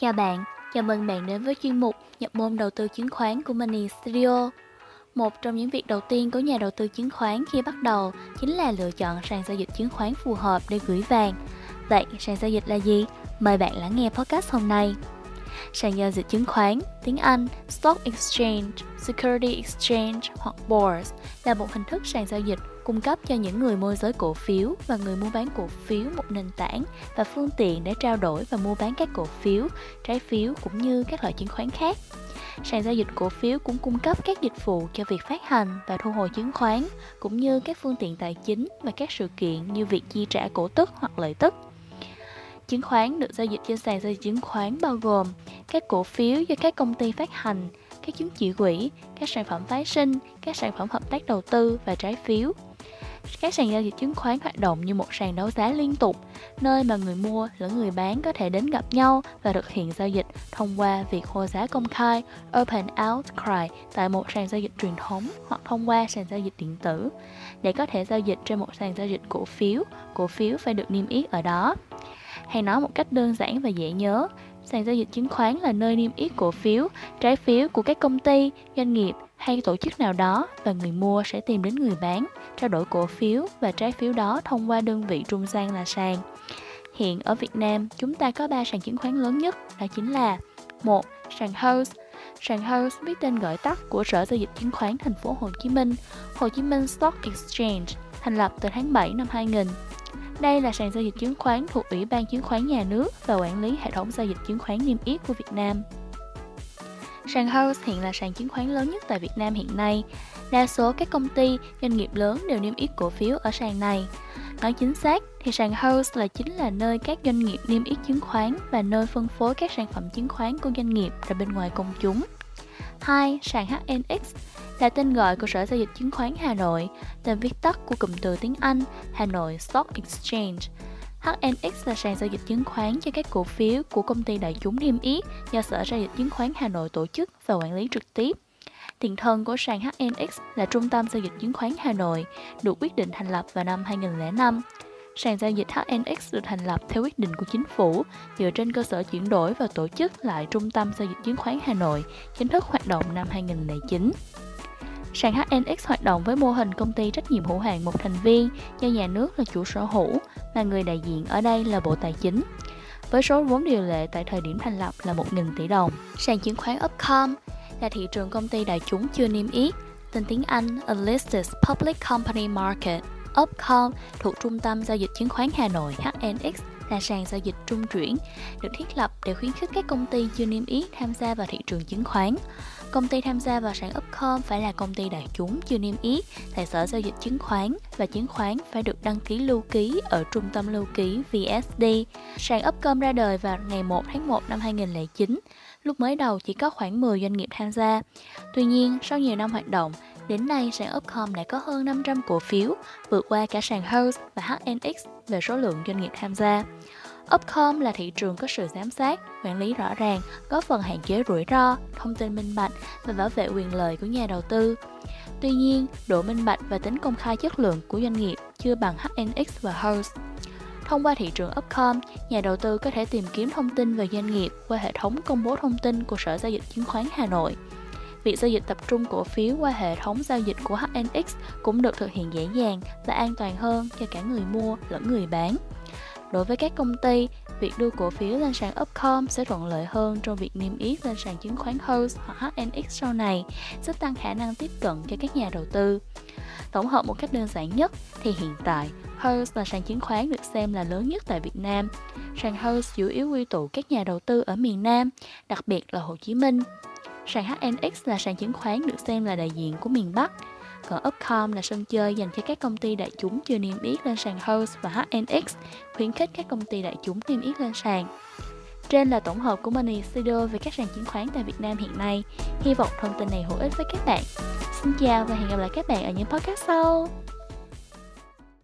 Chào bạn, chào mừng bạn đến với chuyên mục nhập môn đầu tư chứng khoán của Money Studio. Một trong những việc đầu tiên của nhà đầu tư chứng khoán khi bắt đầu chính là lựa chọn sàn giao dịch chứng khoán phù hợp để gửi vàng. Vậy sàn giao dịch là gì? Mời bạn lắng nghe podcast hôm nay. Sàn giao dịch chứng khoán, tiếng Anh, Stock Exchange, Security Exchange hoặc Bourse là một hình thức sàn giao dịch cung cấp cho những người môi giới cổ phiếu và người mua bán cổ phiếu một nền tảng và phương tiện để trao đổi và mua bán các cổ phiếu, trái phiếu cũng như các loại chứng khoán khác. Sàn giao dịch cổ phiếu cũng cung cấp các dịch vụ cho việc phát hành và thu hồi chứng khoán, cũng như các phương tiện tài chính và các sự kiện như việc chi trả cổ tức hoặc lợi tức. Chứng khoán được giao dịch trên sàn giao dịch chứng khoán bao gồm các cổ phiếu do các công ty phát hành, các chứng chỉ quỹ, các sản phẩm phái sinh, các sản phẩm hợp tác đầu tư và trái phiếu. Các sàn giao dịch chứng khoán hoạt động như một sàn đấu giá liên tục, nơi mà người mua lẫn người bán có thể đến gặp nhau và thực hiện giao dịch thông qua việc hô giá công khai Open Outcry tại một sàn giao dịch truyền thống hoặc thông qua sàn giao dịch điện tử. Để có thể giao dịch trên một sàn giao dịch cổ phiếu, cổ phiếu phải được niêm yết ở đó. Hay nói một cách đơn giản và dễ nhớ, sàn giao dịch chứng khoán là nơi niêm yết cổ phiếu, trái phiếu của các công ty, doanh nghiệp hay tổ chức nào đó và người mua sẽ tìm đến người bán, trao đổi cổ phiếu và trái phiếu đó thông qua đơn vị trung gian là sàn. Hiện ở Việt Nam, chúng ta có 3 sàn chứng khoán lớn nhất, đó chính là một Sàn House, Sàn House biết tên gọi tắt của Sở Giao dịch Chứng khoán Thành phố Hồ Chí Minh, Hồ Chí Minh Stock Exchange, thành lập từ tháng 7 năm 2000. Đây là sàn giao dịch chứng khoán thuộc Ủy ban Chứng khoán Nhà nước và quản lý hệ thống giao dịch chứng khoán niêm yết của Việt Nam. Sàn House hiện là sàn chứng khoán lớn nhất tại Việt Nam hiện nay. Đa số các công ty, doanh nghiệp lớn đều niêm yết cổ phiếu ở sàn này. Nói chính xác thì sàn House là chính là nơi các doanh nghiệp niêm yết chứng khoán và nơi phân phối các sản phẩm chứng khoán của doanh nghiệp ra bên ngoài công chúng. 2. Sàn HNX là tên gọi của Sở Giao dịch Chứng khoán Hà Nội, tên viết tắt của cụm từ tiếng Anh Hà Nội Stock Exchange. HNX là sàn giao dịch chứng khoán cho các cổ phiếu của công ty đại chúng niêm yết do Sở Giao dịch Chứng khoán Hà Nội tổ chức và quản lý trực tiếp. Tiền thân của sàn HNX là Trung tâm Giao dịch Chứng khoán Hà Nội, được quyết định thành lập vào năm 2005. Sàn giao dịch HNX được thành lập theo quyết định của chính phủ dựa trên cơ sở chuyển đổi và tổ chức lại Trung tâm Giao dịch Chứng khoán Hà Nội, chính thức hoạt động năm 2009. Sàn HNX hoạt động với mô hình công ty trách nhiệm hữu hạn một thành viên do nhà nước là chủ sở hữu, mà người đại diện ở đây là Bộ Tài chính. Với số vốn điều lệ tại thời điểm thành lập là 1.000 tỷ đồng. Sàn chứng khoán Upcom là thị trường công ty đại chúng chưa niêm yết, tên tiếng Anh A Listed Public Company Market. Upcom thuộc Trung tâm Giao dịch Chứng khoán Hà Nội HNX là sàn giao dịch trung chuyển, được thiết lập để khuyến khích các công ty chưa niêm yết tham gia vào thị trường chứng khoán. Công ty tham gia vào sàn Upcom phải là công ty đại chúng chưa niêm yết tại Sở Giao dịch Chứng khoán và chứng khoán phải được đăng ký lưu ký ở Trung tâm lưu ký VSD. Sàn Upcom ra đời vào ngày 1 tháng 1 năm 2009. Lúc mới đầu chỉ có khoảng 10 doanh nghiệp tham gia. Tuy nhiên, sau nhiều năm hoạt động, Đến nay, sàn Upcom đã có hơn 500 cổ phiếu, vượt qua cả sàn HOSE và HNX về số lượng doanh nghiệp tham gia. Upcom là thị trường có sự giám sát, quản lý rõ ràng, góp phần hạn chế rủi ro, thông tin minh bạch và bảo vệ quyền lợi của nhà đầu tư. Tuy nhiên, độ minh bạch và tính công khai chất lượng của doanh nghiệp chưa bằng HNX và Host. Thông qua thị trường Upcom, nhà đầu tư có thể tìm kiếm thông tin về doanh nghiệp qua hệ thống công bố thông tin của Sở Giao dịch Chứng khoán Hà Nội. Việc giao dịch tập trung cổ phiếu qua hệ thống giao dịch của HNX cũng được thực hiện dễ dàng và an toàn hơn cho cả người mua lẫn người bán. Đối với các công ty, việc đưa cổ phiếu lên sàn Upcom sẽ thuận lợi hơn trong việc niêm yết lên sàn chứng khoán HOSE hoặc HNX sau này, giúp tăng khả năng tiếp cận cho các nhà đầu tư. Tổng hợp một cách đơn giản nhất thì hiện tại, HOSE là sàn chứng khoán được xem là lớn nhất tại Việt Nam. Sàn HOSE chủ yếu quy tụ các nhà đầu tư ở miền Nam, đặc biệt là Hồ Chí Minh. Sàn HNX là sàn chứng khoán được xem là đại diện của miền Bắc, còn Upcom là sân chơi dành cho các công ty đại chúng chưa niêm yết lên sàn Host và HNX, khuyến khích các công ty đại chúng niêm yết lên sàn. Trên là tổng hợp của Money Studio về các sàn chứng khoán tại Việt Nam hiện nay. Hy vọng thông tin này hữu ích với các bạn. Xin chào và hẹn gặp lại các bạn ở những podcast sau.